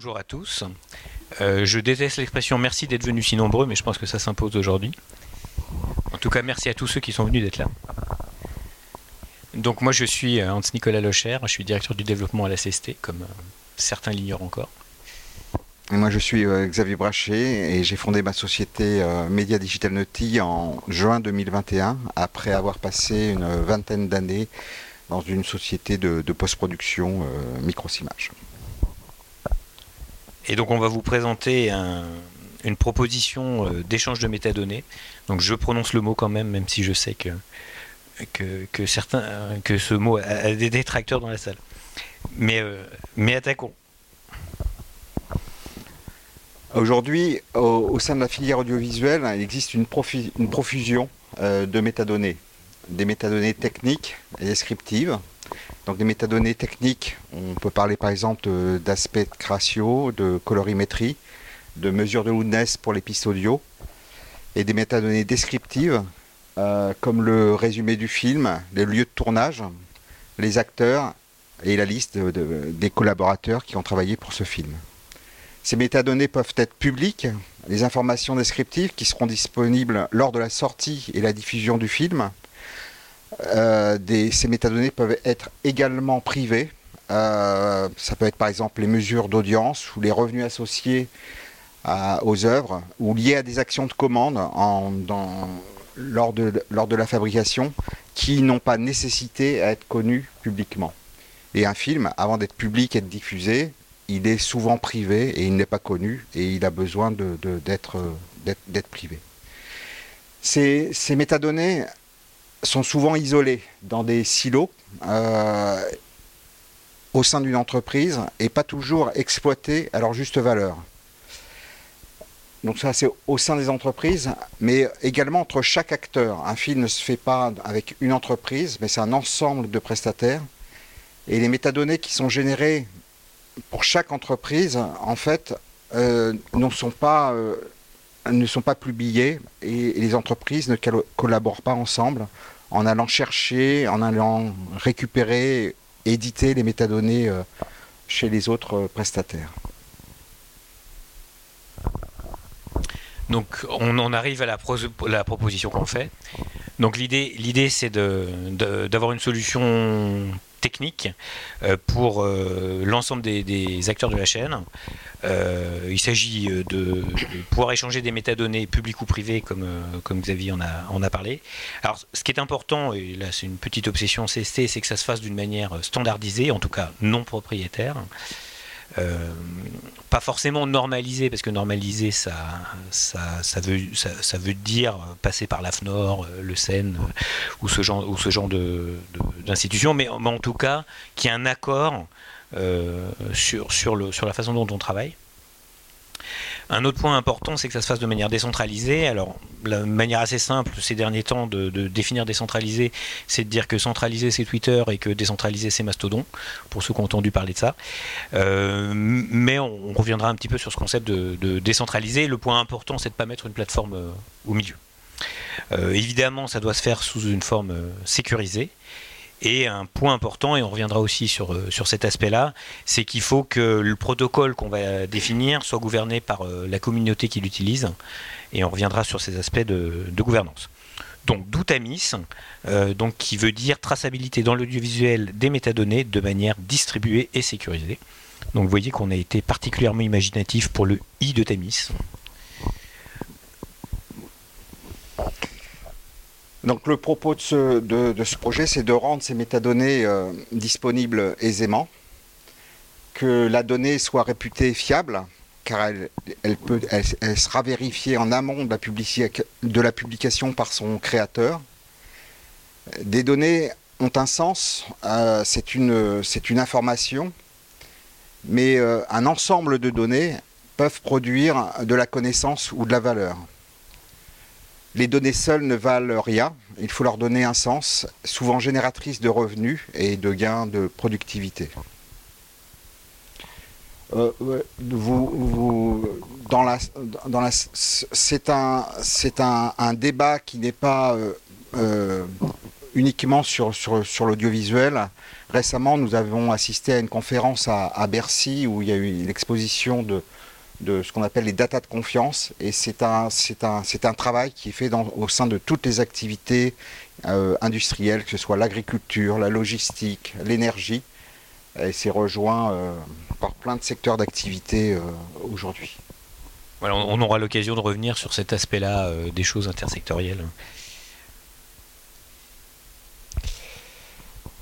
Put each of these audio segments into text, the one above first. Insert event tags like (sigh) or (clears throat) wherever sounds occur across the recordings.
Bonjour à tous. Euh, je déteste l'expression merci d'être venus si nombreux, mais je pense que ça s'impose aujourd'hui. En tout cas, merci à tous ceux qui sont venus d'être là. Donc moi je suis euh, Hans-Nicolas Locher, je suis directeur du développement à la CST, comme euh, certains l'ignorent encore. Moi je suis Xavier Brachet et j'ai fondé ma société Media Digital Naughty en juin 2021 après avoir passé une vingtaine d'années dans une société de, de post-production euh, Microsimage. Et donc on va vous présenter un- une proposition euh, d'échange de métadonnées. Donc je prononce le mot quand même, même si je sais que, certains, euh, que ce mot a, des détracteurs dans la salle. Mais, euh, mais attaquons. Aujourd'hui, au, sein de la filière audiovisuelle, il existe une, une profusion de métadonnées. Des métadonnées techniques et descriptives. Donc des métadonnées techniques, on peut parler par exemple d'aspect ratio, de colorimétrie, de mesure de loudness pour les pistes audio. Et des métadonnées descriptives, euh, comme le résumé du film, les lieux de tournage, les acteurs et la liste de- de- des collaborateurs qui ont travaillé pour ce film. Ces métadonnées peuvent être publiques, les informations descriptives qui seront disponibles lors de la sortie et la diffusion du film. Euh, ces métadonnées peuvent être également privées. Euh, ça peut être par exemple les mesures d'audience ou les revenus associés à- aux œuvres ou liés à des actions de commande lors, de, la fabrication qui n'ont pas nécessité à être connues publiquement. Et un film, avant d'être public et de diffusé, il est souvent privé et il n'est pas connu et il a besoin d'être euh, privé. Ces métadonnées sont souvent isolées dans des silos euh, au sein d'une entreprise et pas toujours exploitées à leur juste valeur. Donc ça c'est au sein des entreprises, mais également entre chaque acteur. Un film ne se fait pas avec une entreprise, mais c'est un ensemble de prestataires. Et les métadonnées qui sont générées pour chaque entreprise, en fait, euh, ne, sont pas, euh, ne sont pas publiées et, les entreprises ne collaborent pas ensemble en allant chercher, en allant récupérer, éditer les métadonnées euh, chez les autres euh, prestataires. Donc on en arrive à la, proposition qu'on fait. Donc l'idée, c'est d'avoir une solution technique euh, pour euh, l'ensemble des, acteurs de la chaîne. Euh, il s'agit de, pouvoir échanger des métadonnées publiques ou privées, comme, comme Xavier en a, en a parlé. Alors, ce qui est important, et là c'est une petite obsession CST, c'est que ça se fasse d'une manière standardisée, en tout cas non propriétaire. Euh, pas forcément normalisé, parce que normaliser, ça, ça, veut, dire passer par l'AFNOR, euh, le SEN, euh, ou ce genre, ou de, d'institutions, mais, en tout cas, qu'il y ait un accord sur la façon dont on travaille. Un autre point important, c'est que ça se fasse de manière décentralisée. Alors, la manière assez simple ces derniers temps de, définir décentralisé, c'est de dire que centraliser c'est Twitter et que décentraliser c'est Mastodon, pour ceux qui ont entendu parler de ça. Euh, mais on, reviendra un petit peu sur ce concept de, décentraliser. Le point important, c'est de ne pas mettre une plateforme euh, au milieu. Euh, évidemment, ça doit se faire sous une forme sécurisée. Et un point important, et on reviendra aussi sur, euh, sur cet aspect-là, c'est qu'il faut que le protocole qu'on va définir soit gouverné par euh, la communauté qui l'utilise. Et on reviendra sur ces aspects de, gouvernance. Donc, d'où Tamis, euh, donc, qui veut dire traçabilité dans l'audiovisuel des métadonnées de manière distribuée et sécurisée. Donc, vous voyez qu'on a été particulièrement imaginatif pour le I de Tamis. Donc le propos de ce, projet, c'est de rendre ces métadonnées euh, disponibles aisément, que la donnée soit réputée fiable, car elle, sera vérifiée en amont de la, publication par son créateur. Des données ont un sens, euh, c'est une, c'est une information, mais euh, un ensemble de données peuvent produire de la connaissance ou de la valeur. Les données seules ne valent rien, il faut leur donner un sens, souvent génératrice de revenus et de gains de productivité. Euh, vous, vous- dans la, dans la, c'est un, c'est un, un débat qui n'est pas euh, euh, uniquement sur, sur, l'audiovisuel. Récemment, nous avons assisté à une conférence à, Bercy où il y a eu une exposition de, de ce qu'on appelle les data de confiance. Et c'est un, c'est un, c'est un travail qui est fait dans, au sein de toutes les activités euh, industrielles, que ce soit l'agriculture, la logistique, l'énergie. Et c'est rejoint euh, par plein de secteurs d'activité euh, aujourd'hui. Voilà, on aura l'occasion de revenir sur cet aspect-là des choses intersectorielles.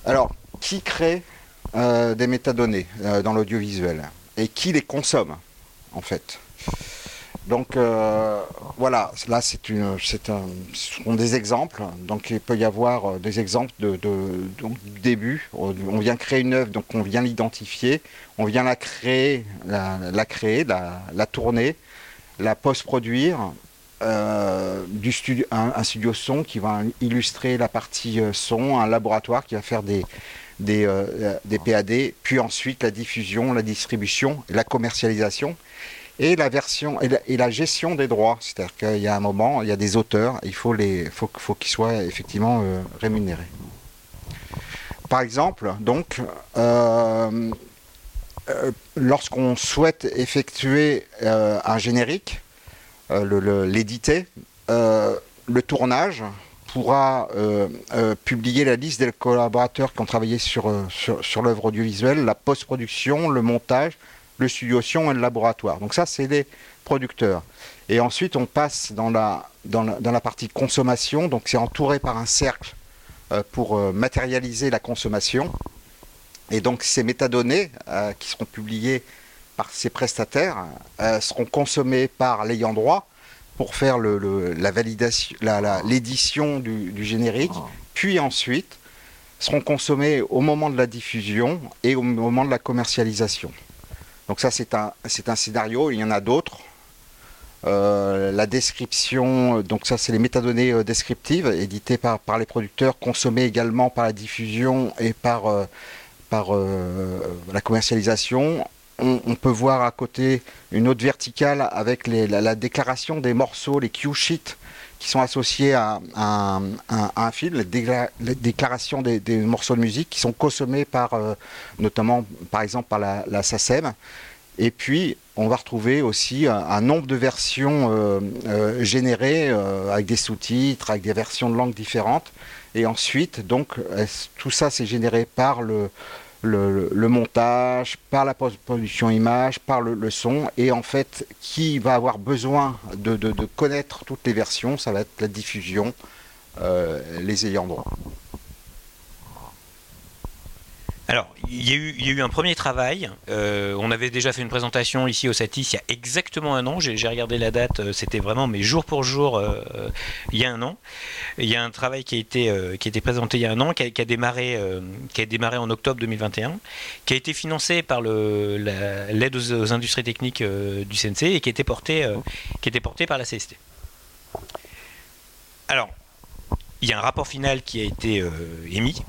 Alors, qui crée des métadonnées dans l'audiovisuel? Et qui les consomme? En fait. Donc euh, voilà, là c'est un, ce sont des exemples. Donc il peut y avoir euh, des exemples de, du début. On vient créer une œuvre, donc on vient l'identifier, on vient la créer, la, créer, la, tourner, la post-produire. Euh, du studio, un, studio son qui va illustrer la partie son, un laboratoire qui va faire des, des, des PAD, puis ensuite la diffusion, la distribution, la commercialisation et la version et la, gestion des droits. C'est-à-dire qu'il y a un moment, il y a des auteurs, il faut les, faut, faut qu'ils soient effectivement euh, rémunérés. Par exemple, donc, euh, euh, lorsqu'on souhaite effectuer un générique, l'éditer, le, tournage pourra publier la liste des collaborateurs qui ont travaillé sur, sur, sur l'œuvre audiovisuelle, la post-production, le montage, le studio Sion et le laboratoire. Donc ça, c'est les producteurs. Et ensuite, on passe dans la, dans la, partie consommation. Donc c'est entouré par un cercle euh, pour euh, matérialiser la consommation. Et donc ces métadonnées euh, qui seront publiées par ces prestataires seront consommées par l'ayant droit pour faire le, la validation, l'édition du, du, générique, ah. puis ensuite seront consommées au moment de la diffusion et au moment de la commercialisation. Donc ça, c'est un, c'est un scénario, il y en a d'autres. Euh, la description, donc ça c'est les métadonnées euh, descriptives éditées par, par les producteurs, consommées également par la diffusion et par, euh, par la commercialisation. On, peut voir à côté une autre verticale avec la, déclaration des morceaux, les cue sheets qui sont associés à, un film, les, déclarations des, morceaux de musique qui sont consommés par, euh, notamment par exemple par la, la, SACEM. Et puis, on va retrouver aussi un, nombre de versions euh, euh, générées avec des sous-titres, avec des versions de langues différentes. Et ensuite, donc, tout ça, c'est généré par le, le, montage, par la production image, par le, son. Et en fait, qui va avoir besoin de, connaître toutes les versions, ça va être la diffusion, euh, les ayants droit. Alors, il y, a eu, un premier travail. Euh, on avait déjà fait une présentation ici au Satis il y a exactement un an. J'ai regardé la date, euh, c'était vraiment mais jour pour jour euh, il y a un an. Il y a un travail qui a été, qui présenté il y a un an, qui a, démarré, qui en octobre 2021, qui a été financé par l'aide aux, industries techniques du CNC et qui a été qui porté par la CST. Alors, il y a un rapport final qui a été émis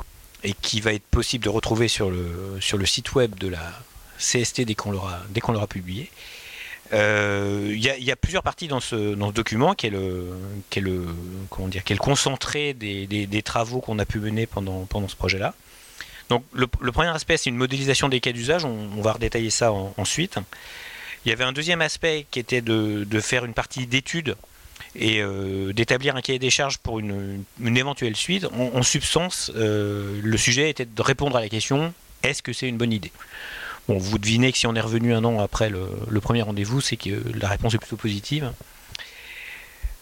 et qui va être possible de retrouver sur le, sur le site web de la CST dès qu'on l'aura, dès publié. Euh, il y, a plusieurs parties dans ce, dans ce document qui est le, qui est le, comment dire, qui est le concentré des, des, travaux qu'on a pu mener pendant, pendant ce projet-là. Donc le, premier aspect, c'est une modélisation des cas d'usage, on, va redétailler ça ensuite. Il y avait un deuxième aspect qui était de, de faire une partie d'étude et euh, d'établir un cahier des charges pour une, éventuelle suite. En, substance, euh, le sujet était de répondre à la question est-ce que c'est une bonne idée? Bon, vous devinez que si on est revenu un an après le, premier rendez-vous, c'est que la réponse est plutôt positive.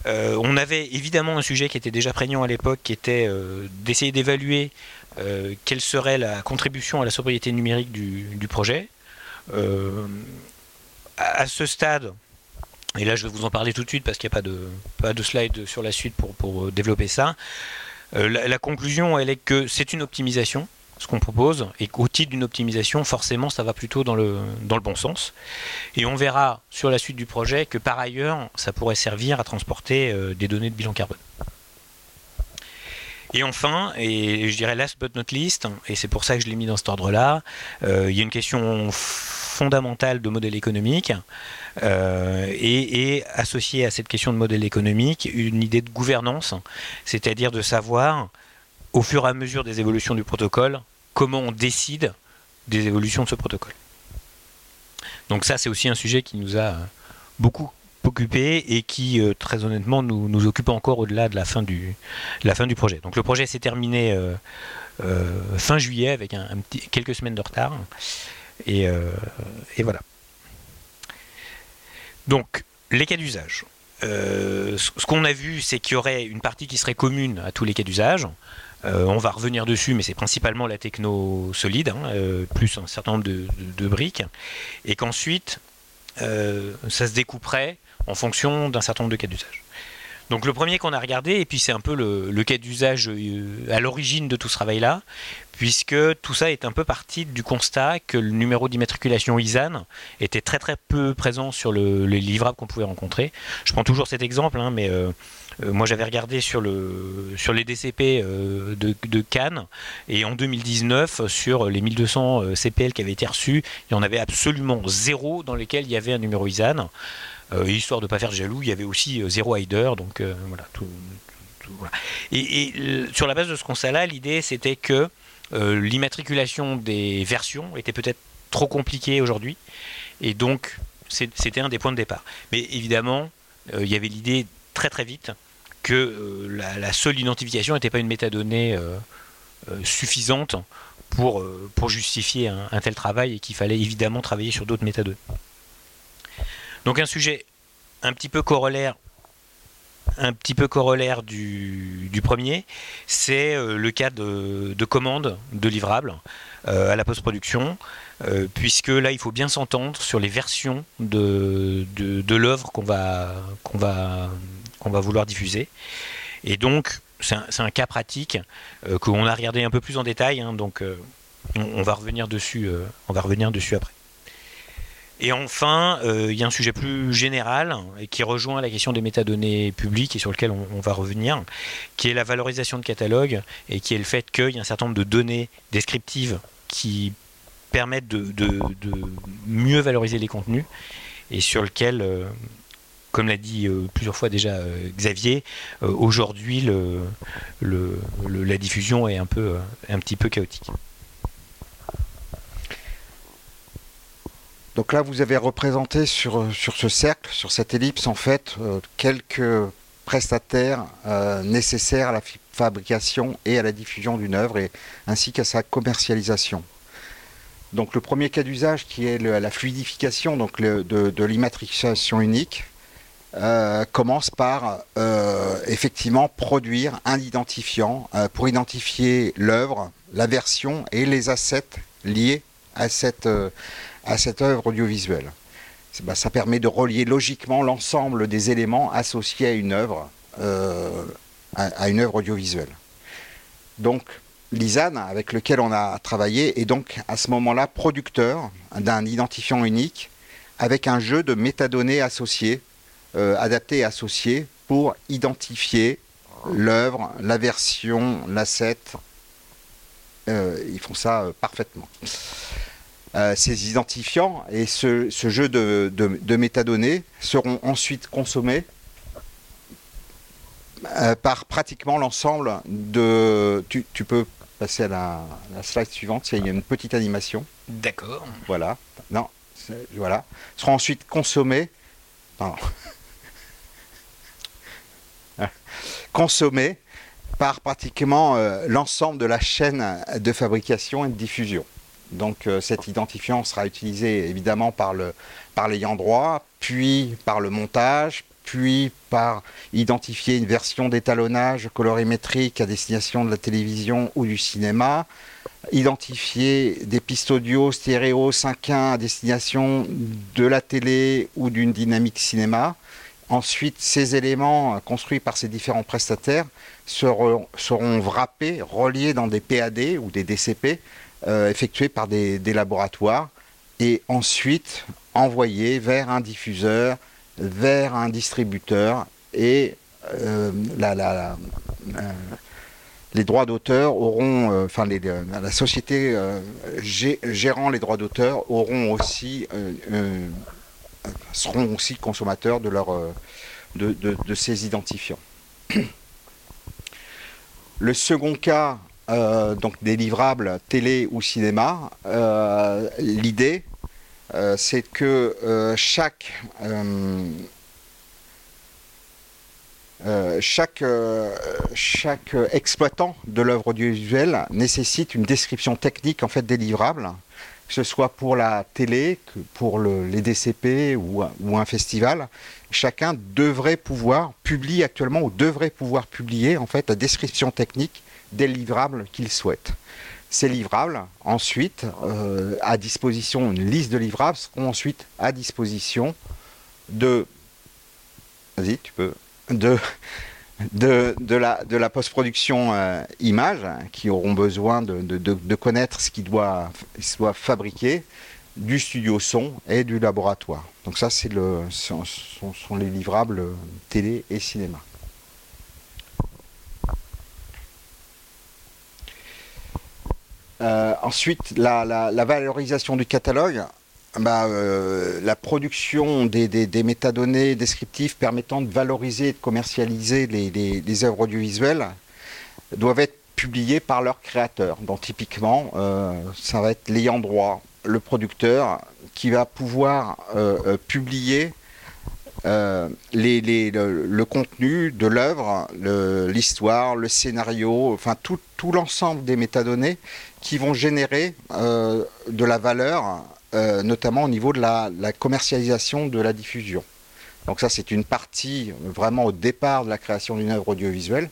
Euh, on avait évidemment un sujet qui était déjà prégnant à l'époque, qui était d'essayer d'évaluer quelle serait la contribution à la sobriété numérique du, projet. à, ce stade, et là, je vais vous en parler tout de suite parce qu'il n'y a pas de, pas de slide sur la suite pour, pour euh, développer ça. Euh, la, conclusion, elle est que c'est une optimisation, ce qu'on propose, et qu'au titre d'une optimisation, forcément, ça va plutôt dans le, dans le bon sens. Et on verra sur la suite du projet que par ailleurs, ça pourrait servir à transporter euh, des données de bilan carbone. Et enfin, et je dirais last but not least, et c'est pour ça que je l'ai mis dans cet ordre-là, il y a une question fondamentale de modèle économique. Euh, et, associé à cette question de modèle économique une idée de gouvernance, c'est-à-dire de savoir au fur et à mesure des évolutions du protocole, comment on décide des évolutions de ce protocole. Donc ça, c'est aussi un sujet qui nous a beaucoup occupé et qui, euh, très honnêtement, nous, nous occupe encore au-delà de la fin, du, la fin du projet. Donc le projet s'est terminé euh, euh, fin juillet avec un, petit, quelques semaines de retard. Et, et voilà. Donc, les cas d'usage. ce qu'on a vu, c'est qu'il y aurait une partie qui serait commune à tous les cas d'usage. on va revenir dessus, mais c'est principalement la techno solide, hein, plus un certain nombre de, de briques. Et qu'ensuite, ça se découperait en fonction d'un certain nombre de cas d'usage. Donc le premier qu'on a regardé, et puis c'est un peu le, cas d'usage euh, à l'origine de tout ce travail-là, puisque tout ça est un peu parti du constat que le numéro d'immatriculation ISAN était très très peu présent sur le, les livrables qu'on pouvait rencontrer. Je prends toujours cet exemple, hein, mais euh, euh, moi j'avais regardé sur, le, sur les DCP de, de, Cannes, et en 2019, sur les 1200 CPL qui avaient été reçus, il y en avait absolument zéro dans lesquels il y avait un numéro ISAN. Euh, histoire de ne pas faire jaloux, il y avait aussi euh, zéro hider, donc euh, voilà, tout, Et, sur la base de ce constat-là, l'idée c'était que l'immatriculation des versions était peut-être trop compliquée aujourd'hui, et donc c'était un des points de départ. Mais évidemment, il y avait l'idée très très vite que la, seule identification n'était pas une métadonnée suffisante pour, pour justifier un, un, tel travail et qu'il fallait évidemment travailler sur d'autres métadonnées. Donc un sujet un petit peu corollaire un petit peu corollaire du, premier, c'est euh, le cas de, commande de livrables euh, à la post-production, euh, puisque là il faut bien s'entendre sur les versions de, de, l'œuvre qu'on va, vouloir diffuser. Et donc c'est un, cas pratique qu'on a regardé un peu plus en détail, hein, donc on va revenir dessus après. Et enfin, euh, il y a un sujet plus général et qui rejoint la question des métadonnées publiques et sur lequel on, va revenir, qui est la valorisation de catalogue et qui est le fait qu'il y a un certain nombre de données descriptives qui permettent de, mieux valoriser les contenus et sur lequel, euh, comme l'a dit euh, plusieurs fois déjà Xavier, aujourd'hui la diffusion est un, peu, un petit peu chaotique. Donc là, vous avez représenté sur, sur ce cercle, sur cette ellipse, en fait, euh, quelques prestataires euh, nécessaires à la fabrication et à la diffusion d'une œuvre, et, ainsi qu'à sa commercialisation. Donc le premier cas d'usage qui est la fluidification donc de, l'immatriculation unique euh, commence par effectivement produire un identifiant pour identifier l'œuvre, la version et les assets liés à cette, à cette œuvre audiovisuelle. Bah, ça permet de relier logiquement l'ensemble des éléments associés à une œuvre, euh, à, une œuvre audiovisuelle. Donc, l'ISAN, avec lequel on a travaillé, est donc à ce moment-là producteur d'un identifiant unique avec un jeu de métadonnées associées, euh, adaptées et associées pour identifier l'œuvre, la version, l'asset. Euh, ils font ça parfaitement. Euh, ces identifiants et ce, jeu de, métadonnées seront ensuite consommés euh, par pratiquement l'ensemble de... Tu, peux passer à la, slide suivante, il y a une petite animation. D'accord. Voilà. Non, voilà. Seront ensuite consommés... (laughs) consommés par pratiquement euh, l'ensemble de la chaîne de fabrication et de diffusion. Donc euh, cet identifiant sera utilisé évidemment par l'ayant droit, puis par le montage, puis par identifier une version d'étalonnage colorimétrique à destination de la télévision ou du cinéma, identifier des pistes audio stéréo 5.1 à destination de la télé ou d'une dynamique cinéma. Ensuite, ces éléments construits par ces différents prestataires seront, seront wrappés, reliés dans des PAD ou des DCP euh, effectués par des, laboratoires et ensuite envoyés vers un diffuseur, vers un distributeur et euh, euh, les droits d'auteur auront, enfin la société gérant les droits d'auteur auront aussi, seront aussi consommateurs de, leur, de ces identifiants. (clears throat) Le second cas, donc des livrables télé ou cinéma, l'idée, c'est que chaque euh, chaque, euh, chaque exploitant de l'œuvre audiovisuelle nécessite une description technique en fait délivrable, que ce soit pour la télé, que pour les DCP ou, ou, un festival. Chacun devrait pouvoir publier actuellement ou devrait pouvoir publier en fait la description technique des livrables qu'il souhaite. Ces livrables, ensuite, euh, à disposition, une liste de livrables seront ensuite à disposition de. Vas-y, tu peux de, la, post-production euh, image, qui auront besoin de, connaître ce qui doit, soit fabriqué, du studio son et du laboratoire. Donc ça, c'est le, sont, les livrables télé et cinéma. Ensuite, la, valorisation du catalogue. Bah, euh, la production des, métadonnées descriptives permettant de valoriser et de commercialiser les, œuvres audiovisuelles doivent être publiées par leurs créateurs. Donc typiquement, euh, ça va être l'ayant droit, le producteur, qui va pouvoir euh, publier le, contenu de l'œuvre, l'histoire, le, scénario, enfin tout, l'ensemble des métadonnées qui vont générer de la valeur euh, notamment au niveau de la, commercialisation de la diffusion. Donc ça, c'est une partie vraiment au départ de la création d'une œuvre audiovisuelle.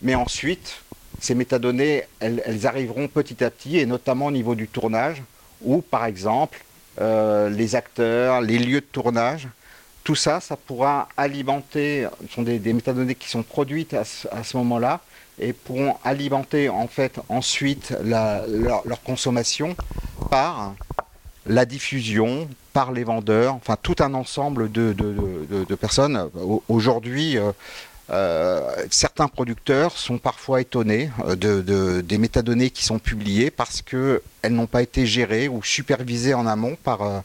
Mais ensuite, ces métadonnées, elles, arriveront petit à petit, et notamment au niveau du tournage, où, par exemple, euh, les acteurs, les lieux de tournage, tout ça, ça pourra alimenter, ce sont des, métadonnées qui sont produites à ce, moment-là, et pourront alimenter en fait ensuite leur, consommation par la diffusion par les vendeurs, enfin tout un ensemble de, personnes. Aujourd'hui, euh, euh, certains producteurs sont parfois étonnés euh, de, des métadonnées qui sont publiées parce qu'elles n'ont pas été gérées ou supervisées en amont par,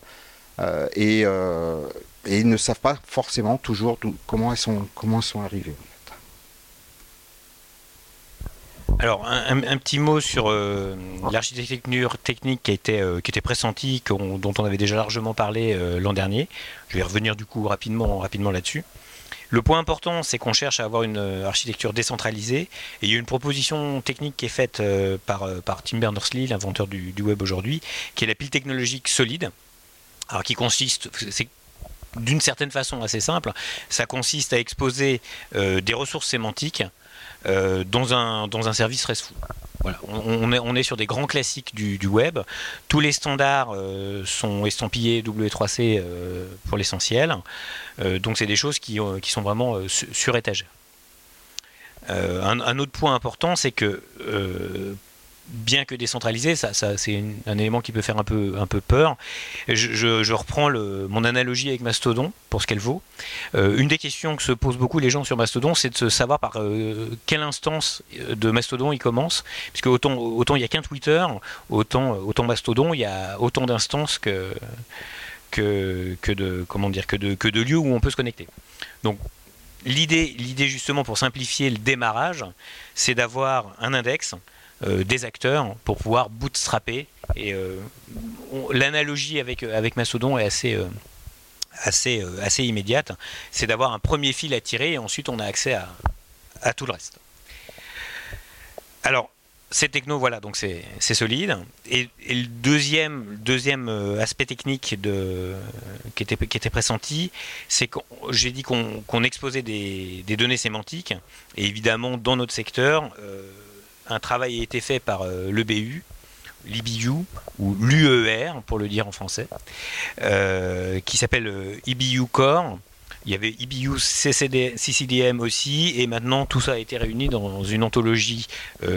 ils ne savent pas forcément toujours comment elles sont, comment elles sont arrivées. Alors, un, petit mot sur euh, l'architecture technique qui, était, euh, qui était pressentie, dont on avait déjà largement parlé euh, l'an dernier. Je vais revenir du coup rapidement, rapidement là-dessus. Le point important, c'est qu'on cherche à avoir une architecture décentralisée. Et il y a une proposition technique qui est faite par, par Tim Berners-Lee, l'inventeur du, du, web aujourd'hui, qui est la pile technologique solide. Alors, qui consiste, d'une certaine façon assez simple, ça consiste à exposer des ressources sémantiques euh, dans, un, service RESTful. Voilà, on, est, sur des grands classiques du, web. Tous les standards euh, sont estampillés W3C euh, pour l'essentiel. donc c'est des choses qui, sont vraiment sur étagère. Un, autre point important, c'est que bien que décentralisé, ça, c'est un élément qui peut faire un peu, un peu peur. Je, reprends mon analogie avec Mastodon pour ce qu'elle vaut. Euh, une des questions que se posent beaucoup les gens sur Mastodon, c'est de savoir par euh, quelle instance de Mastodon il commence, puisque autant, autant il n'y a qu'un Twitter, autant, autant Mastodon, il y a autant d'instances que, que, que, de, comment dire, que, de, que de lieux où on peut se connecter. Donc l'idée, l'idée justement pour simplifier le démarrage, c'est d'avoir un index des acteurs pour pouvoir bootstrapper. Et euh, l'analogie avec, avec Mastodon est assez, euh, assez, assez immédiate. C'est d'avoir un premier fil à tirer et ensuite on a accès à, à tout le reste. Alors, ces techno, voilà, donc c'est solide. Et, le deuxième, deuxième aspect technique de, qui, était, qui était pressenti, c'est que j'ai dit qu'on exposait des, des, données sémantiques. Et évidemment, dans notre secteur, un travail a été fait par euh, l'EBU, l'IBU, ou l'UER pour le dire en français, euh, qui s'appelle IBU euh, Core. Il y avait IBU CCDM aussi, et maintenant tout ça a été réuni dans une anthologie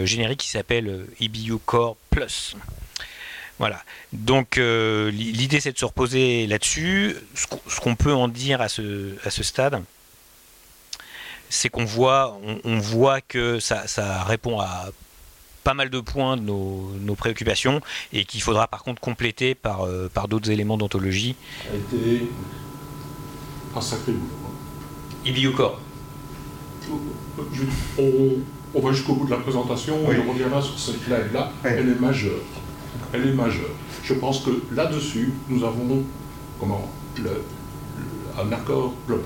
générique qui s'appelle IBU Core Plus. Voilà. Donc l'idée c'est de se reposer là-dessus. Ce qu'on peut en dire à ce, à ce stade, c'est qu'on voit, on, voit que ça, répond à pas mal de points de nos, préoccupations et qu'il faudra par contre compléter par, euh, par d'autres éléments d'ontologie. A été un sacré Ibiucor. On, on va jusqu'au bout de la présentation, on reviendra sur cette slide-là, elle est majeure. Elle est majeure. Je pense que là-dessus, nous avons comment, un accord global.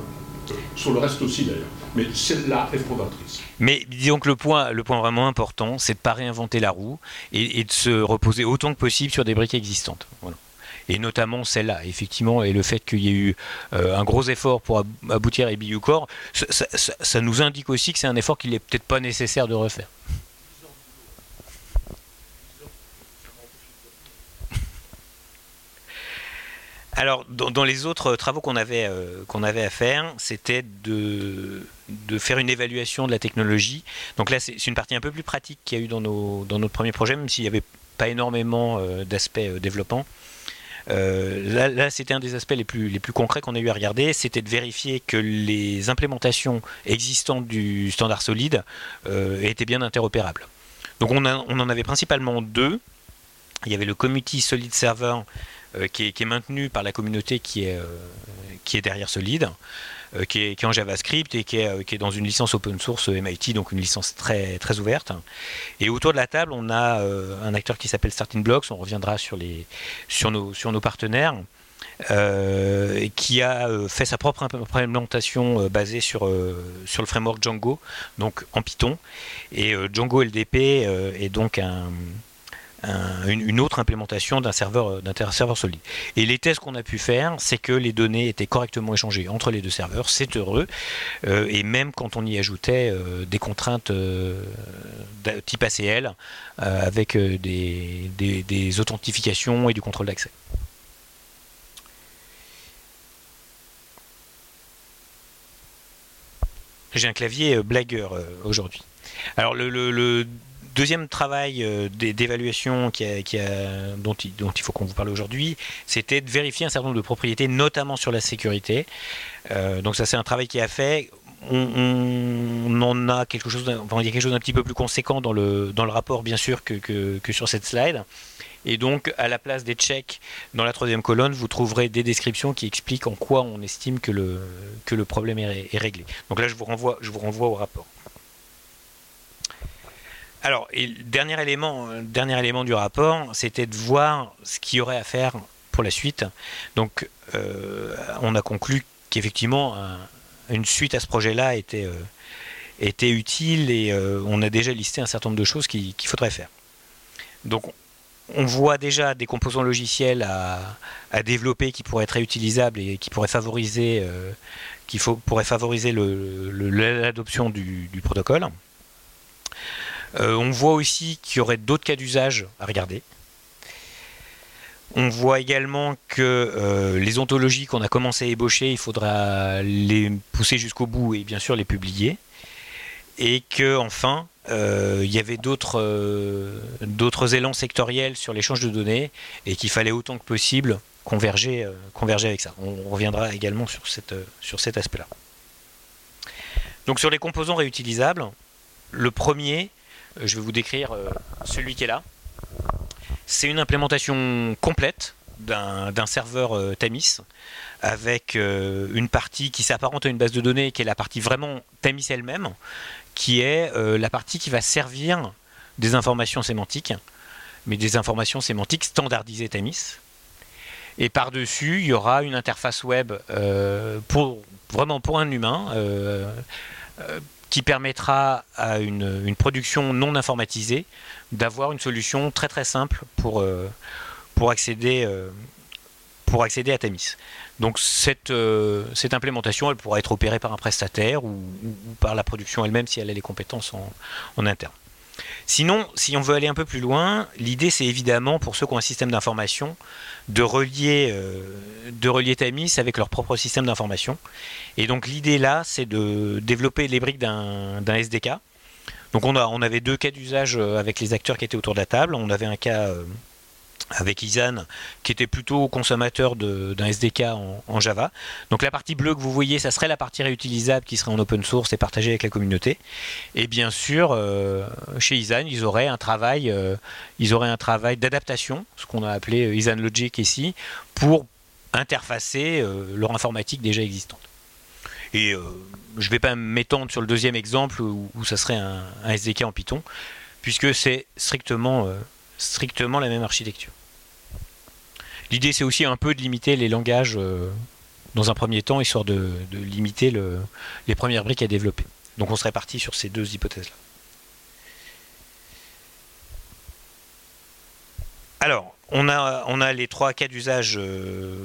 Sur le reste aussi d'ailleurs. Mais celle-là est fondatrice. Mais disons que le point, le point vraiment important, c'est de ne pas réinventer la roue et, de se reposer autant que possible sur des briques existantes. Et notamment celle-là, effectivement, et le fait qu'il y ait eu euh, un gros effort pour aboutir à Biucor, ça, ça, nous indique aussi que c'est un effort qu'il n'est peut-être pas nécessaire de refaire. Alors, dans, les autres travaux qu'on avait, euh, avait à faire, c'était de, de, faire une évaluation de la technologie. Donc là, c'est une partie un peu plus pratique qu'il y a eu dans, nos, dans notre premier projet, même s'il n'y avait pas énormément euh, d'aspects euh, développants. là, là c'était un des aspects les plus, les plus concrets qu'on a eu à regarder, c'était de vérifier que les implémentations existantes du standard solide étaient bien interopérables. Donc on, on, en avait principalement deux. Il y avait le Community Solid Server euh, qui est, maintenu par la communauté qui est, euh, qui est derrière Solid, euh, qui est, qui, est, en JavaScript et qui est, qui est, dans une licence open source MIT, donc une licence très, très ouverte. Et autour de la table, on a un acteur qui s'appelle Starting Blocks, on reviendra sur, les, sur, nos, sur nos partenaires. qui a fait sa propre implémentation basée sur, sur le framework Django, donc en Python. Et Django LDP est donc un, une, autre implémentation d'un serveur, d'un serveur solide. Et les tests qu'on a pu faire, c'est que les données étaient correctement échangées entre les deux serveurs, c'est heureux, euh, et même quand on y ajoutait euh, des contraintes euh, type ACL, avec des, authentifications et du contrôle d'accès. J'ai un clavier blagueur aujourd'hui. Alors le Deuxième travail euh, d'évaluation dont, il, faut qu'on vous parle aujourd'hui, c'était de vérifier un certain nombre de propriétés, notamment sur la sécurité. Euh, donc ça c'est un travail qui a fait. On, en a quelque chose, il y a quelque chose d'un petit peu plus conséquent dans le, dans le rapport bien sûr que, que, sur cette slide. Et donc, à la place des checks, dans la troisième colonne, vous trouverez des descriptions qui expliquent en quoi on estime que le, que le problème est, est réglé. Donc là, je vous renvoie, je vous renvoie au rapport. Alors, et dernier élément, euh, élément du rapport, c'était de voir ce qu'il y aurait à faire pour la suite. Donc, euh, on a conclu qu'effectivement, une suite à ce projet-là était, euh, utile et on a déjà listé un certain nombre de choses qu'il faudrait faire. Donc, on voit déjà des composants logiciels à, développer qui pourraient être réutilisables et qui pourraient favoriser, favoriser l'adoption du protocole. Euh, on voit aussi qu'il y aurait d'autres cas d'usage à regarder. On voit également que euh, les ontologies qu'on a commencé à ébaucher, il faudra les pousser jusqu'au bout et bien sûr les publier. Et que enfin, euh, il y avait d'autres élans sectoriels sur l'échange de données et qu'il fallait autant que possible converger, avec ça. On reviendra également sur, sur cet aspect-là. Donc sur les composants réutilisables, le premier, je vais vous décrire euh, celui qui est là. C'est une implémentation complète d'un serveur euh, Tamis avec euh, une partie qui s'apparente à une base de données qui est la partie vraiment Tamis elle-même, qui est la partie qui va servir des informations sémantiques, mais des informations sémantiques standardisées Tamis. Et par-dessus, il y aura une interface web pour vraiment pour un humain qui permettra à une, production non informatisée d'avoir une solution très très simple pour, euh, euh, accéder à Tamis. Donc cette, euh, cette implémentation, elle pourra être opérée par un prestataire ou, par la production elle-même si elle a les compétences en, en interne. Sinon, si on veut aller un peu plus loin, l'idée c'est évidemment pour ceux qui ont un système d'information de relier, euh, de relier Tamis avec leur propre système d'information. Et donc l'idée là, c'est de développer les briques d'un SDK. Donc on, a, on avait deux cas d'usage euh, avec les acteurs qui étaient autour de la table. On avait un cas euh, avec Isan, qui était plutôt consommateur d'un SDK en, Java. Donc la partie bleue que vous voyez, ça serait la partie réutilisable qui serait en open source et partagée avec la communauté. Et bien sûr, euh, chez Isan, ils auraient un travail, euh, ils auraient un travail d'adaptation, ce qu'on a appelé euh, Isan Logic ici, pour interfacer leur informatique déjà existante. Et je ne vais pas m'étendre sur le deuxième exemple où, ça serait un, SDK en Python, puisque c'est strictement, strictement la même architecture. L'idée, c'est aussi un peu de limiter les langages dans un premier temps, histoire de, limiter les premières briques à développer. Donc on serait parti sur ces deux hypothèses-là. Alors, on a, on a les trois cas d'usage euh,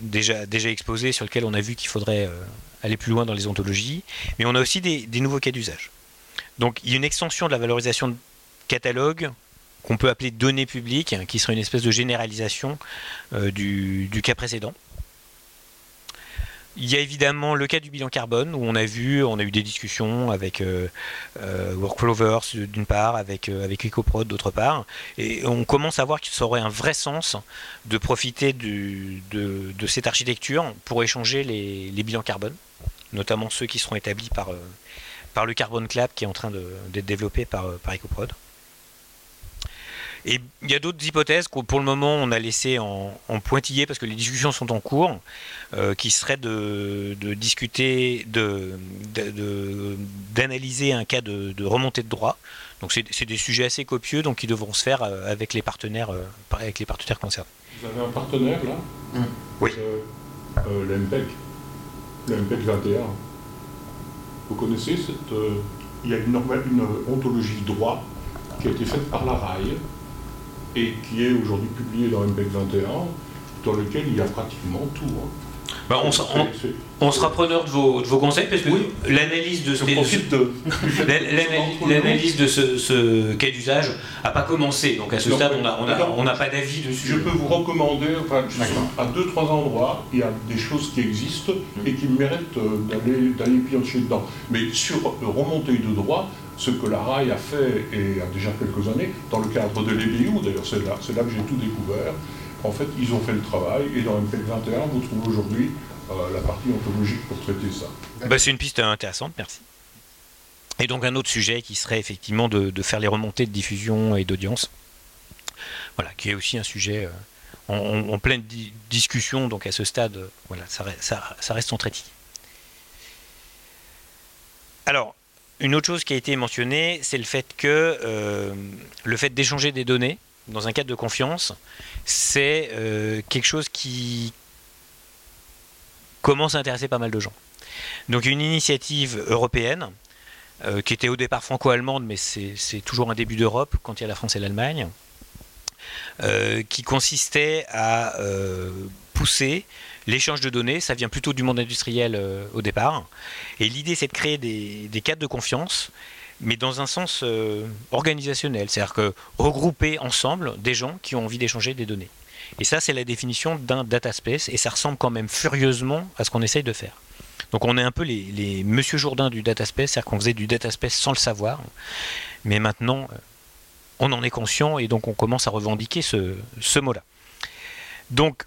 déjà, exposés sur lesquels on a vu qu'il faudrait euh, aller plus loin dans les ontologies, mais on a aussi des, nouveaux cas d'usage. Donc il y a une extension de la valorisation de catalogue qu'on peut appeler données publiques, qui serait une espèce de généralisation euh, du, cas précédent. Il y a évidemment le cas du bilan carbone où on a vu, on a eu des discussions avec euh, euh d'une part, avec, avec EcoProd d'autre part, et on commence à voir qu'il ça aurait un vrai sens de profiter de, cette architecture pour échanger les, bilans carbone, notamment ceux qui seront établis par, par le Carbon Club qui est en train d'être développé par, par EcoProd. Et il y a d'autres hypothèses que pour le moment on a laissé en, pointillé parce que les discussions sont en cours, euh, qui seraient de, discuter, d'analyser un cas de, remontée de droit. Donc c'est des sujets assez copieux, donc qui devront se faire euh, avec les partenaires, euh, avec les partenaires concernés. Vous avez un partenaire là? Hum. Oui. L'MPEG, l'MPEG 21. Vous connaissez cette, il y a une, une ontologie de droit qui a été faite par la RAI et qui est aujourd'hui publié dans MPEG 21, dans lequel il y a pratiquement tout. Hein. Bah, on, sera preneur de vos, conseils parce que l'analyse de, (laughs) l'analyse de ce, cas d'usage n'a pas commencé. Donc à ce stade, on n'a pas d'avis dessus. Je peux vous recommander, enfin, à deux trois endroits, il y a des choses qui existent et qui méritent euh, d'aller piocher dedans. Mais sur euh, remontée de droit, ce que la RAI a fait et a déjà quelques années, dans le cadre de l'EBU, d'ailleurs c'est là, que j'ai tout découvert, en fait ils ont fait le travail et dans MPEG 21 vous trouvez aujourd'hui euh, la partie ontologique pour traiter ça. Bah, c'est une piste intéressante, merci. Et donc un autre sujet qui serait effectivement de, faire les remontées de diffusion et d'audience, voilà, qui est aussi un sujet euh, en, pleine discussion, donc à ce stade, voilà, ça, ça, ça reste en traité. Alors, une autre chose qui a été mentionnée, c'est le fait que euh, le fait d'échanger des données dans un cadre de confiance, c'est euh, quelque chose qui commence à intéresser pas mal de gens. Donc une initiative européenne, euh, qui était au départ franco-allemande, mais c'est toujours un début d'Europe quand il y a la France et l'Allemagne, qui consistait à pousser L'échange de données, ça vient plutôt du monde industriel euh, au départ. Et l'idée, c'est de créer des, cadres de confiance, mais dans un sens euh, organisationnel. C'est-à-dire que regrouper ensemble des gens qui ont envie d'échanger des données. Et ça, c'est la définition d'un data space, et ça ressemble quand même furieusement à ce qu'on essaye de faire. Donc on est un peu les, Monsieur Jourdain du data space, c'est-à-dire qu'on faisait du data space sans le savoir, mais maintenant euh, on en est conscient et donc on commence à revendiquer ce, ce mot-là. Donc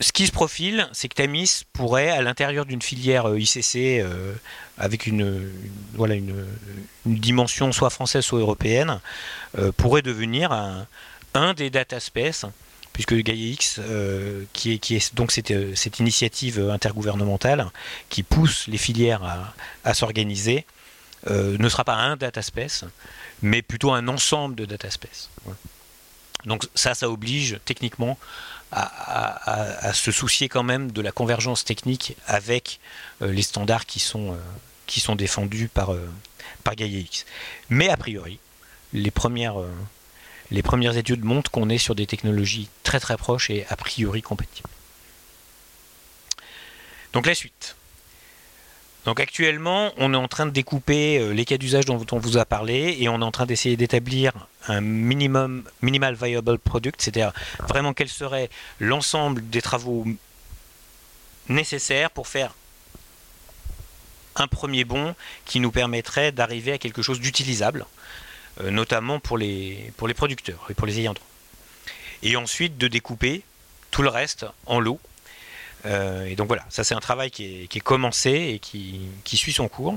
ce qui se profile, c'est que Tamis pourrait, à l'intérieur d'une filière euh, ICC, euh, avec une, voilà, une, dimension soit française, soit européenne, euh, pourrait devenir un, des data space, puisque GaiaX, qui, est, qui est donc cette, cette, initiative intergouvernementale qui pousse les filières à, s'organiser, ne sera pas un data space, mais plutôt un ensemble de data space. Donc ça, ça oblige techniquement à, se soucier quand même de la convergence technique avec euh, les standards qui sont, euh, qui sont défendus par, euh, par GaiaX. Mais a priori, les premières, les premières études montrent qu'on est sur des technologies très très proches et a priori compatibles. Donc la suite. Donc actuellement, on est en train de découper euh, les cas d'usage dont on vous a parlé et on est en train d'essayer d'établir un minimum, minimal viable product, c'est-à-dire vraiment quel serait l'ensemble des travaux nécessaires pour faire un premier bond qui nous permettrait d'arriver à quelque chose d'utilisable, euh, notamment pour les, pour les producteurs et pour les ayants droit. Et ensuite de découper tout le reste en lots euh, et donc voilà, ça c'est un travail qui est, commencé et qui, suit son cours.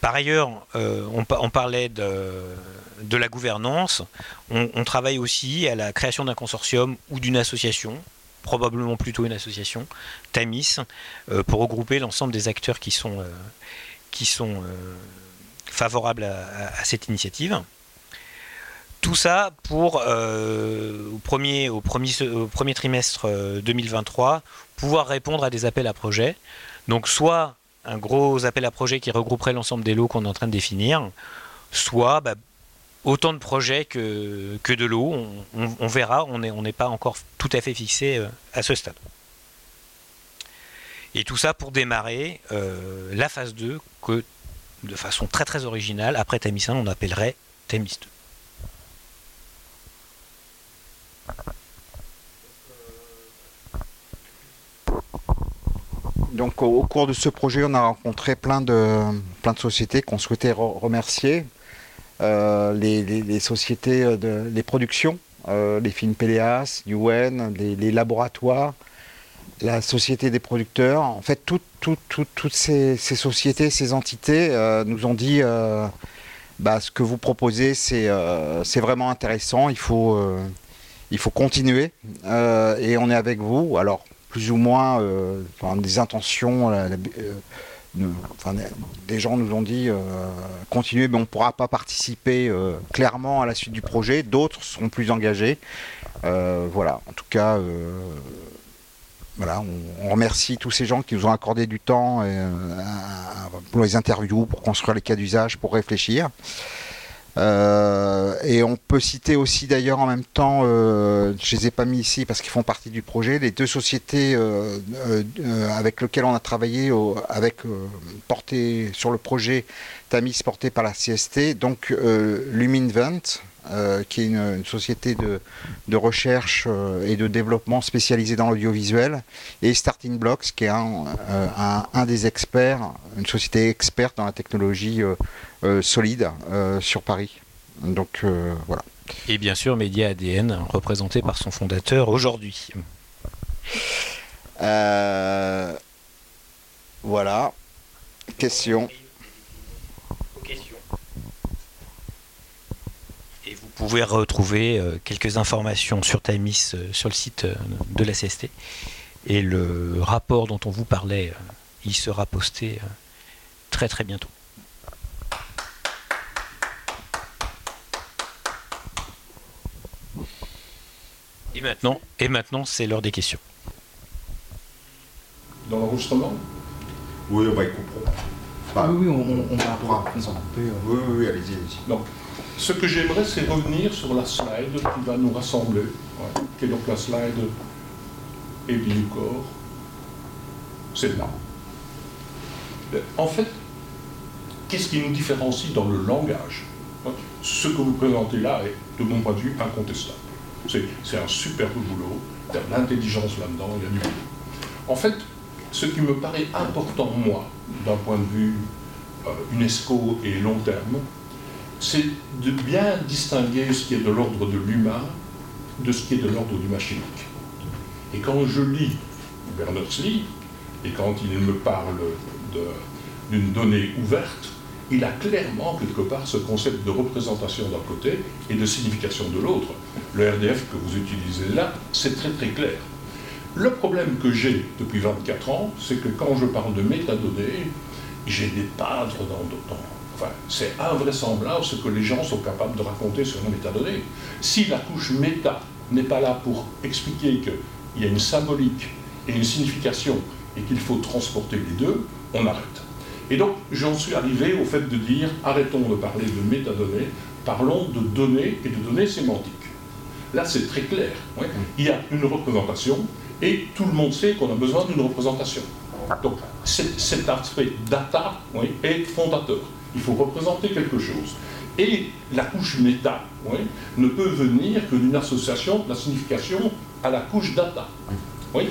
Par ailleurs, euh, on, parlait de, la gouvernance. On, travaille aussi à la création d'un consortium ou d'une association probablement plutôt une association, Tamis, pour regrouper l'ensemble des acteurs qui sont, qui sont favorables à, cette initiative. Tout ça pour, au, premier, au, premier, au premier trimestre 2023, pouvoir répondre à des appels à projets. Donc soit un gros appel à projets qui regrouperait l'ensemble des lots qu'on est en train de définir, soit bah, autant de projets que, de lots. On, verra, on n'est pas encore tout à fait fixé euh, à ce stade. Et tout ça pour démarrer euh, la phase 2 que de façon très très originale, après Tamis 1, on appellerait Tamis 2. Donc au, cours de ce projet, on a rencontré plein de, plein de sociétés qu'on souhaitait remercier. Euh, les, sociétés, euh, de, les productions, euh, les films Péléas, UN, les, laboratoires, la société des producteurs. En fait, toutes ces, sociétés, ces entités nous ont dit bah, ce que vous proposez, c'est vraiment intéressant, il faut, il faut continuer et on est avec vous. Alors, plus ou moins euh, des intentions. Euh, enfin, des gens nous ont dit euh, continuer, mais on ne pourra pas participer clairement à la suite du projet. D'autres seront plus engagés. voilà, en tout cas, voilà, on, remercie tous ces gens qui nous ont accordé du temps pour les interviews, pour construire les cas d'usage, pour réfléchir. Euh, et on peut citer aussi d'ailleurs en même temps, euh, je les ai pas mis ici parce qu'ils font partie du projet, les deux sociétés euh, avec lesquelles on a travaillé avec porté sur le projet Tamis porté par la CST, donc Luminvent, qui est une, société de, de recherche et de développement spécialisée dans l'audiovisuel, et Starting Blocks, qui est un, un, des experts, une société experte dans la technologie euh, solide euh, sur Paris. Donc euh, voilà. Et bien sûr, Média ADN, représenté par son fondateur aujourd'hui. voilà. Question. Et vous pouvez retrouver quelques informations sur Timis sur le site de la CST. Et le rapport dont on vous parlait, il sera posté très très bientôt. Et maintenant, et maintenant c'est l'heure des questions. Dans l'enregistrement? Oui, bah, ils Bah, oui, on, on, va présenter. Euh. Oui, oui, oui allez-y, allez-y. Donc, ce que j'aimerais, c'est revenir sur la slide qui va nous rassembler, qui est donc la slide corps. C'est là. En fait, qu'est-ce qui nous différencie dans le langage? Ce que vous présentez là est, de mon point de vue, incontestable. C'est un superbe boulot, il y a de l'intelligence là-dedans, il y a du boulot. En fait, ce qui me paraît important, moi, d'un point de vue euh, UNESCO et long terme, c'est de bien distinguer ce qui est de l'ordre de l'humain de ce qui est de l'ordre du machinique. Et quand je lis Berners-Lee, et quand il me parle d'une donnée ouverte, il a clairement quelque part ce concept de représentation d'un côté et de signification de l'autre. Le RDF que vous utilisez là, c'est très très clair. Le problème que j'ai depuis 24 ans, c'est que quand je parle de métadonnées, j'ai des peintres dans, dans Enfin, c'est invraisemblable ce que les gens sont capables de raconter sur une métadonnée. Si la couche méta n'est pas là pour expliquer qu'il y a une symbolique et une signification et qu'il faut transporter les deux, on arrête. Et donc, j'en suis arrivé au fait de dire, arrêtons de parler de métadonnées, parlons de données et de données sémantiques. Là, c'est très clair. Il y a une représentation et tout le monde sait qu'on a besoin d'une représentation. Donc, cet aspect data est fondateur. Il faut représenter quelque chose. Et la couche méta ne peut venir que d'une association de la signification à la couche data.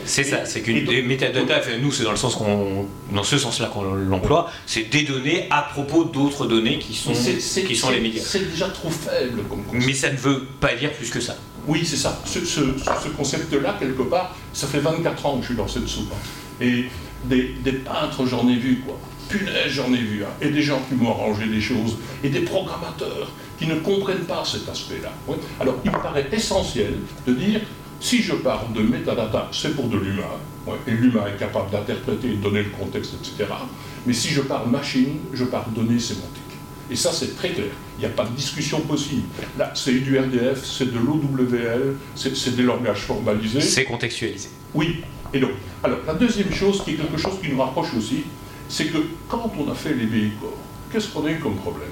C'est ça, c'est qu'une des métadata, nous c'est dans le sens qu'on, dans ce sens-là qu'on l'emploie, c'est des données à propos d'autres données qui sont, qui sont les médias. C'est déjà trop faible comme concept. Mais ça ne veut pas dire plus que ça. Oui, c'est ça. Ce, concept-là, quelque part, ça fait 24 ans que je suis dans cette soupe. Hein. Et des, peintres, j'en ai vu, quoi. Punaise, j'en ai vu. Hein. Et des gens qui m'ont arrangé des choses. Et des programmateurs qui ne comprennent pas cet aspect-là. Alors, il me paraît essentiel de dire Si je parle de metadata, c'est pour de l'humain, et l'humain est capable d'interpréter, de donner le contexte, etc. Mais si je parle machine, je parle données sémantiques. Et ça, c'est très clair. Il n'y a pas de discussion possible. Là, c'est du RDF, c'est de l'OWL, c'est des langages formalisés. C'est contextualisé. Oui. Et donc, alors, la deuxième chose, qui est quelque chose qui nous rapproche aussi, c'est que quand on a fait les véhicules, qu'est-ce qu'on a eu comme problème?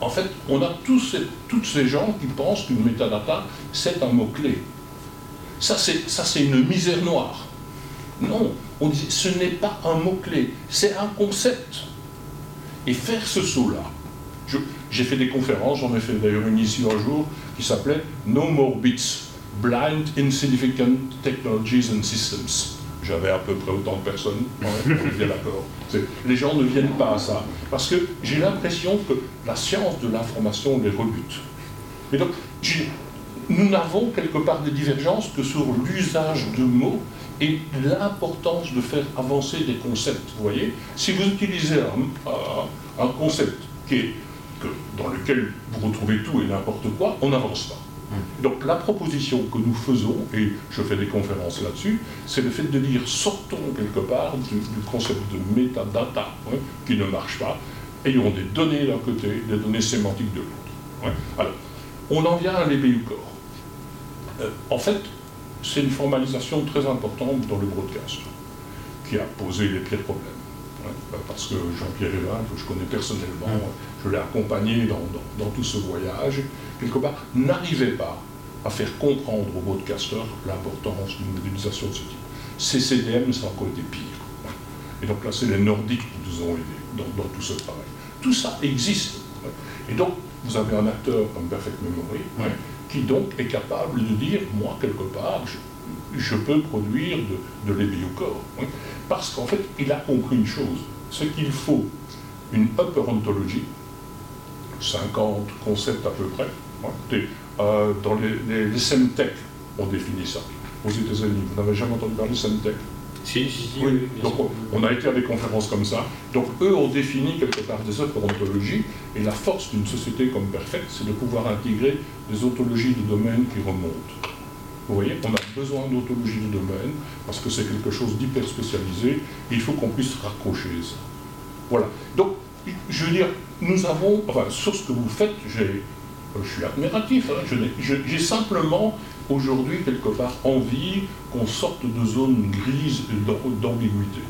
En fait, on a tous toutes ces gens qui pensent qu'une métadata, c'est un mot-clé. Ça, c'est une misère noire. Non, on dit ce n'est pas un mot-clé, c'est un concept. Et faire ce saut-là, j'ai fait des conférences, j'en ai fait d'ailleurs une ici un jour, qui s'appelait No More Bits, Blind Insignificant Technologies and Systems. J'avais à peu près autant de personnes, on est d'accord. Les gens ne viennent pas à ça, parce que j'ai l'impression que la science de l'information les rebute. Et donc, nous n'avons quelque part des divergences que sur l'usage de mots et l'importance de faire avancer des concepts. Vous voyez, si vous utilisez un, concept qui est, que, dans lequel vous retrouvez tout et n'importe quoi, on n'avance pas. Hmm. Donc la proposition que nous faisons, et je fais des conférences là-dessus, c'est le fait de dire sortons quelque part du, concept de metadata hein, qui ne marche pas, ayons des données d'un côté, des données sémantiques de l'autre. Alors, on en vient à l'EBU corps. Euh, en fait, c'est une formalisation très importante dans le broadcast, qui a posé les pires problèmes. Bah, parce que Jean-Pierre Hélin, que je connais personnellement, je l'ai accompagné dans, tout ce voyage, quelque part, n'arrivait pas à faire comprendre aux broadcasters l'importance d'une modélisation de ce type. CCDM, ça a encore été pire. Et donc là, c'est les Nordiques qui nous ont aidés dans, tout ce travail. Tout ça existe. Et donc, vous avez un acteur comme Perfect Memory, qui donc est capable de dire, moi, quelque part, je, peux produire de, de corps. Parce qu'en fait, il a compris une chose, c'est qu'il faut une upper ontologie, 50 concepts à peu près. Euh, dans les, les, Semtech, on définit ça. Aux États-Unis, vous n'avez jamais entendu parler de Semtech? Si, si, si, oui. Donc on, a été à des conférences comme ça. Donc eux ont défini quelque part des autres ontologies, et la force d'une société comme Perfect, c'est de pouvoir intégrer des ontologies de domaine qui remontent. Vous voyez, on a besoin d'ontologie de domaine, parce que c'est quelque chose d'hyper spécialisé, et il faut qu'on puisse raccrocher ça. Voilà. Donc, je veux dire, nous avons, enfin, sur ce que vous faites, j'ai, je suis admiratif, hein, j'ai simplement aujourd'hui, quelque part, envie qu'on sorte de zones grises d'ambiguïté.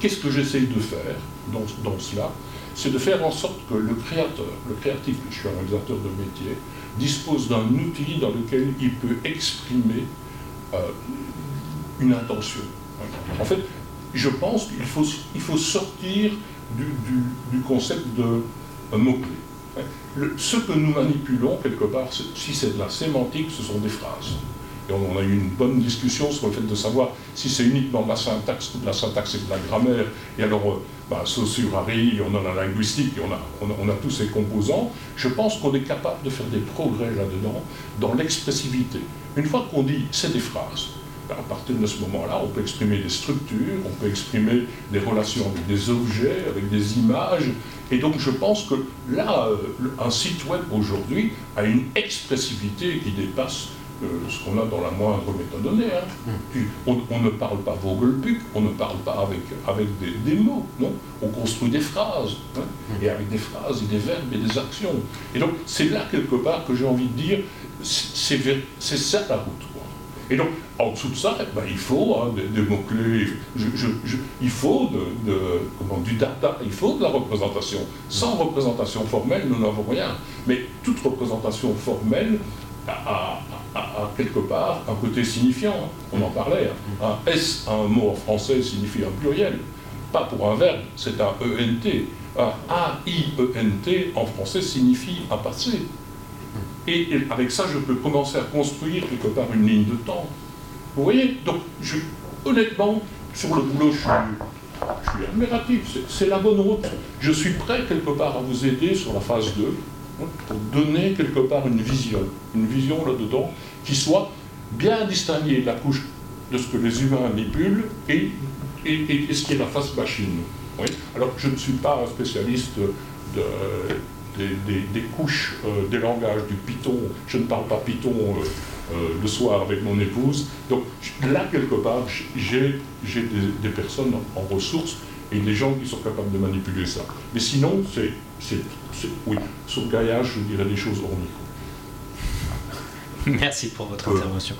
Qu'est-ce que j'essaye de faire dans, cela? C'est de faire en sorte que le créateur, le créatif, je suis un réalisateur de métier, dispose d'un outil dans lequel il peut exprimer euh, une intention. En fait, je pense qu'il faut, il faut sortir du, concept de mot-clé ce que nous manipulons, quelque part, si c'est de la sémantique, ce sont des phrases. Et on, a eu une bonne discussion sur le fait de savoir si c'est uniquement de la syntaxe ou de la syntaxe et de la grammaire. Et alors, euh, bah, Saussure-Harry, on a la linguistique, on a, on, a, tous ces composants. Je pense qu'on est capable de faire des progrès là-dedans, dans l'expressivité. Une fois qu'on dit c'est des phrases, à partir de ce moment-là, on peut exprimer des structures, on peut exprimer des relations avec des objets, avec des images. Et donc je pense que là, euh, un site web aujourd'hui a une expressivité qui dépasse euh, ce qu'on a dans la moindre métadonnée. Hein. Hmm. On, ne parle pas Vogelpuck, on ne parle pas avec, avec des, mots, non? On construit des phrases, hein. hmm. et avec des phrases et des verbes et des actions. Et donc c'est là quelque part que j'ai envie de dire, c'est ça la route. Et donc, en dessous de ça, ben, il faut hein, des, mots-clés, il faut du data, il faut de la représentation. Sans représentation formelle, nous n'avons rien. Mais toute représentation formelle a, quelque part un côté signifiant. On en parlait. Hein. Un S, un mot en français, signifie un pluriel. Pas pour un verbe, c'est un ENT. Un A-I-E-N-T en français signifie un passé. Et, avec ça, je peux commencer à construire quelque part une ligne de temps. Vous voyez Donc, je, honnêtement, sur le boulot, je suis, admiratif. C'est la bonne route. Je suis prêt quelque part à vous aider sur la phase 2 hein, pour donner quelque part une vision, une vision là-dedans qui soit bien distinguée de la couche de ce que les humains manipulent et, ce qui est la phase machine. Alors, je ne suis pas un spécialiste de, des, couches euh, des langages du Python. Je ne parle pas Python le soir avec mon épouse. Donc là, quelque part, j'ai des, personnes en ressources et des gens qui sont capables de manipuler ça. Mais sinon, c'est, oui, sur le gaillage, je dirais des choses hors Merci pour votre intervention.